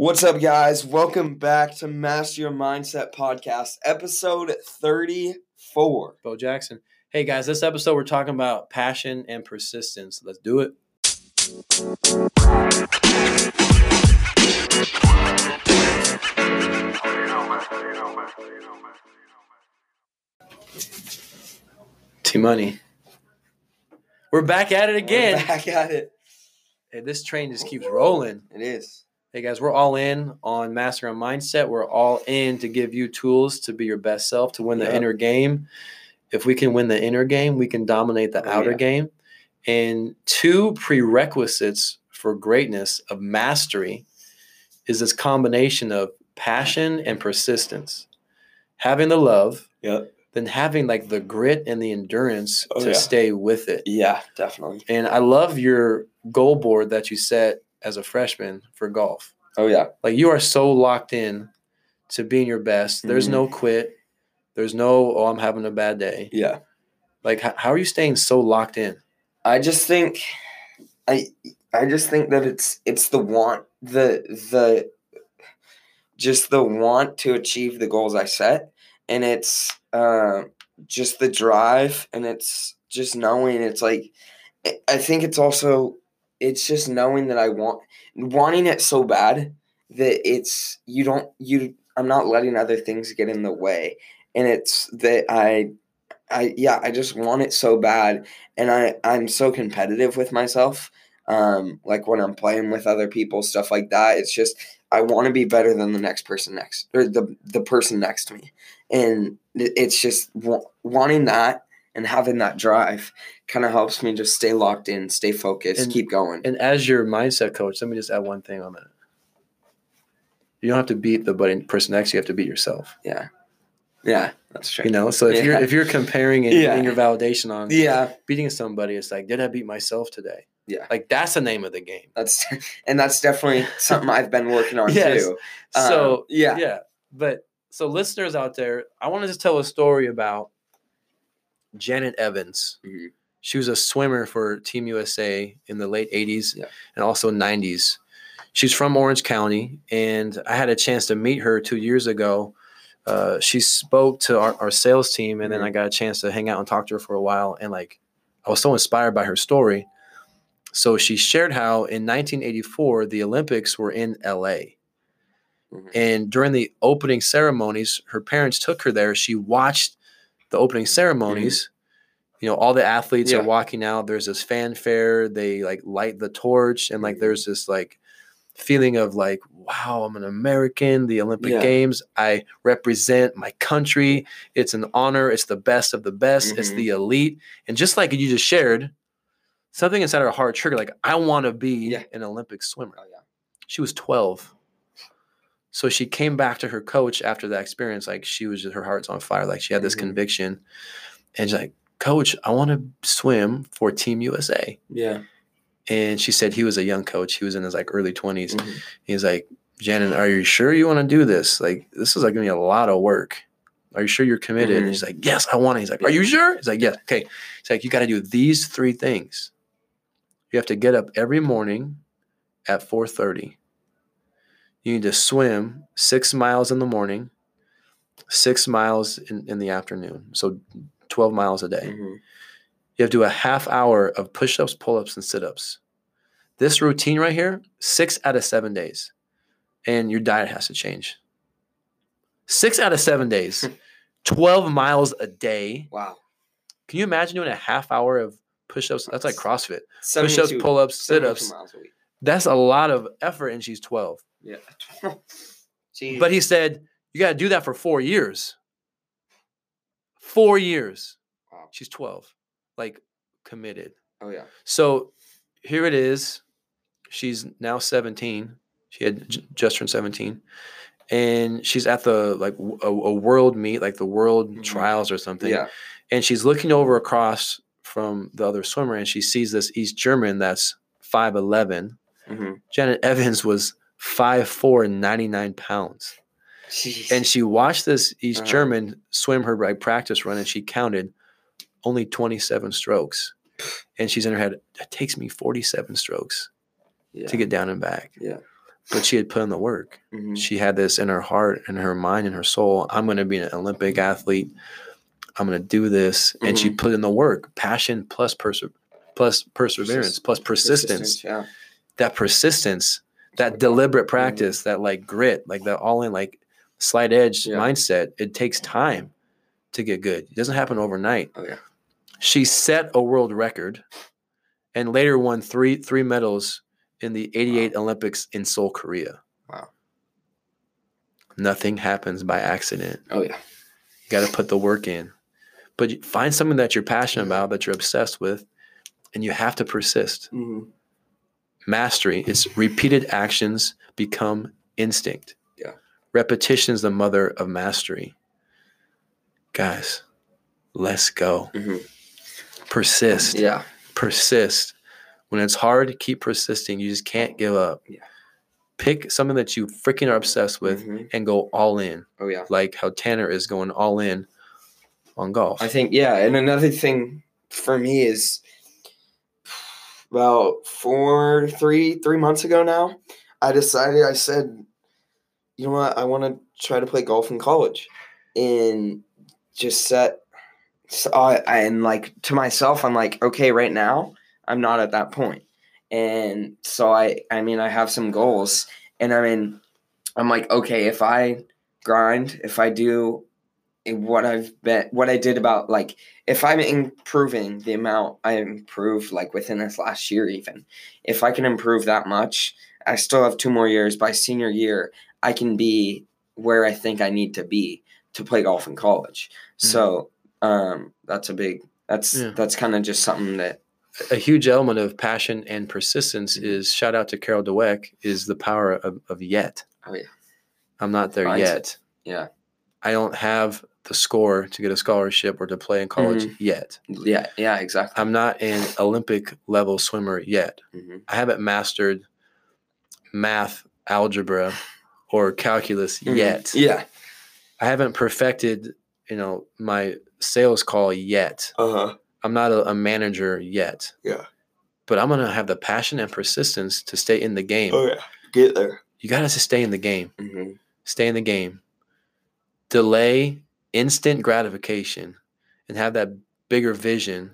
What's up, guys? Welcome back to Master Your Mindset Podcast, episode 34. Bo Jackson. Hey guys, this episode we're talking about passion and persistence. Let's do it. T Money. We're back at it again. We're back at it. Hey, this train just keeps rolling. It is. Hey guys, we're all in on Master Your Mindset. We're all in to give you tools to be your best self, to win the Yep. inner game. If we can win the inner game, we can dominate the Oh, outer yeah. game. And two prerequisites for greatness of mastery is this combination of passion and persistence. Having the love, Yep. then having like the grit and the endurance Oh, to yeah. stay with it. Yeah, definitely. And I love your goal board that you set as a freshman for golf. Oh, yeah. Like you are so locked in to being your best. There's Mhm. no quit. There's no, oh, I'm having a bad day. Yeah. Like, how, how are you staying so locked in? I just think I I just think that it's it's the want the the just the want to achieve the goals I set and it's uh, just the drive and it's just knowing it's like I think it's also it's just knowing that I want wanting it so bad that it's you don't you I'm not letting other things get in the way and it's that I I yeah, I just want it so bad and I I'm so competitive with myself. Um, like when I'm playing with other people, stuff like that. It's just I want to be better than the next person next or the the person next to me, and it's just wa- wanting that and having that drive kind of helps me just stay locked in, stay focused, And- keep going. And as your mindset coach, let me just add one thing on that. You don't have to beat the buddy person next. You have to beat yourself. yeah, yeah, that's true. You know. So if you're if you're comparing and Yeah. getting your validation on yeah, beating somebody, it's like, did I beat myself today? Yeah. Like that's the name of the game. that's and that's definitely something I've been working on Yes. too. Um, So yeah, yeah. But so listeners out there, I want to just tell a story about Janet Evans. Mhm. She was a swimmer for Team USA in the late 80s Yeah. and also 90s. She's from Orange County, and I had a chance to meet her two years ago. Uh, she spoke to our, our sales team, and then Mhm. I got a chance to hang out and talk to her for a while. And like, I was so inspired by her story. So she shared how in 1984 the Olympics were in LA. Mhm. And during the opening ceremonies, her parents took her there. She watched the opening ceremonies. You know, all the athletes Yeah. are walking out. There's this fanfare. They like light the torch, and like there's this like feeling of like, wow, I'm an American. The Olympic Yeah. Games, I represent my country. It's an honor. It's the best of the best. It's Mhm. the elite. And just like you just shared, something inside her heart triggered like, I want to be Yeah. an Olympic swimmer. Oh, yeah. She was 12. So she came back to her coach after that experience. Like she was just, her heart's on fire. Like she had this Mhm. conviction. And she's like, Coach, I want to swim for Team USA. yeah. And she said he was a young coach. He was in his like early 20s. Mhm. He's like, Janet, are you sure you want to do this? Like, this is like gonna be a lot of work. Are you sure you're committed? Mhm. And she's like, Yes, I want it. He's like, Are you sure? He's like, Yes. Okay. He's like, You got to do these three things. You have to get up every morning at 4:30. You need to swim six miles in the morning, six miles in, in the afternoon. So 12 miles a day. Mhm. You have to do a half hour of push ups, pull ups, and sit ups. This routine right here, six out of seven days. And your diet has to change. Six out of seven days, 12 miles a day. Wow. Can you imagine doing a half hour of push ups? That's like CrossFit. Push ups, 72 pull ups, sit 72 ups. miles a week. That's a lot of effort, and she's 12. Yeah. But he said, You got to do that for four years. Four years. Wow. She's 12, like committed. Oh yeah. So here it is. She's now 17. She had j- just turned 17. And she's at the like w- a, a world meet, like the world Mhm. trials or something. Yeah. And she's looking over across from the other swimmer and she sees this East German that's 5'11. hmm Janet Evans was 5'4 and 99 pounds. And she watched this East Uh-huh. German swim her like practice run and she counted only 27 strokes. And she's in her head, it takes me 47 strokes yeah. to get down and back. Yeah. But she had put in the work. Mhm. She had this in her heart and her mind and her soul. I'm going to be an Olympic athlete. I'm going to do this. And she Mhm. put in the work, passion plus perse- plus perseverance, Persist- plus persistence. Yeah. That persistence, that deliberate practice, that like grit, like that all in like slight edge Yeah. mindset, it takes time to get good. It doesn't happen overnight. Oh yeah. She set a world record and later won three three medals in the 88 Olympics in Seoul, Korea. Wow. Nothing happens by accident. Oh yeah. You got to put the work in. But find something that you're passionate about, that you're obsessed with, and you have to persist. hmm Mastery, it's repeated actions become instinct. Yeah. Repetition is the mother of mastery. Guys, let's go. hmm Persist. Yeah. persist. When it's hard, keep persisting. You just can't give up. Yeah. Pick something that you freaking are obsessed with Mhm. and go all in, Oh yeah. like how Tanner is going all in on golf. I think yeah, and another thing for me is about four, three, three months ago now, I decided I said, you know what, I want to try to play golf in college, and just set. So I, I and like to myself, I'm like, okay, right now I'm not at that point. point, and so I, I mean, I have some goals, and I mean, I'm like, okay, if I grind, if I do what I've been, what I did about like if I'm improving the amount I improved like within this last year, even if I can improve that much, I still have two more years. By senior year, I can be where I think I need to be to play golf in college. So um, that's a big. That's Yeah. that's kind of just something that. a huge element of passion and persistence Mhm. is shout out to Carol Dweck is the power of, of yet. Oh, yeah. I'm not there yet. Yeah. I don't have the score to get a scholarship or to play in college Mm-hmm. yet. Yeah. Yeah. Exactly. I'm not an Olympic level swimmer yet. hmm I haven't mastered math, algebra, or calculus yet. Mm-hmm. Yeah. I haven't perfected, you know, my sales call yet. Uh huh. I'm not a, a manager yet. Yeah. But I'm gonna have the passion and persistence to stay in the game. Oh yeah. Get there. You gotta stay in the game. hmm Stay in the game. Delay instant gratification and have that bigger vision,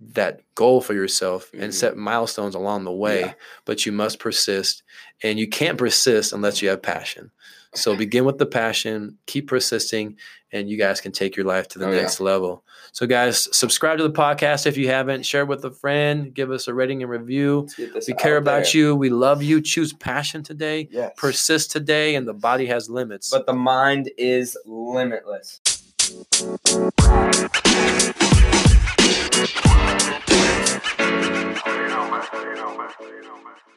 that goal for yourself, Mhm. and set milestones along the way. Yeah. But you must persist, and you can't persist unless you have passion. So begin with the passion, keep persisting, and you guys can take your life to the Oh, yeah. next level. So, guys, subscribe to the podcast if you haven't. Share with a friend. Give us a rating and review. Let's get this We care about there. you. We love you. Choose passion today. Yes. Persist today, and the body has limits. but the mind is limitless. You know, man. You.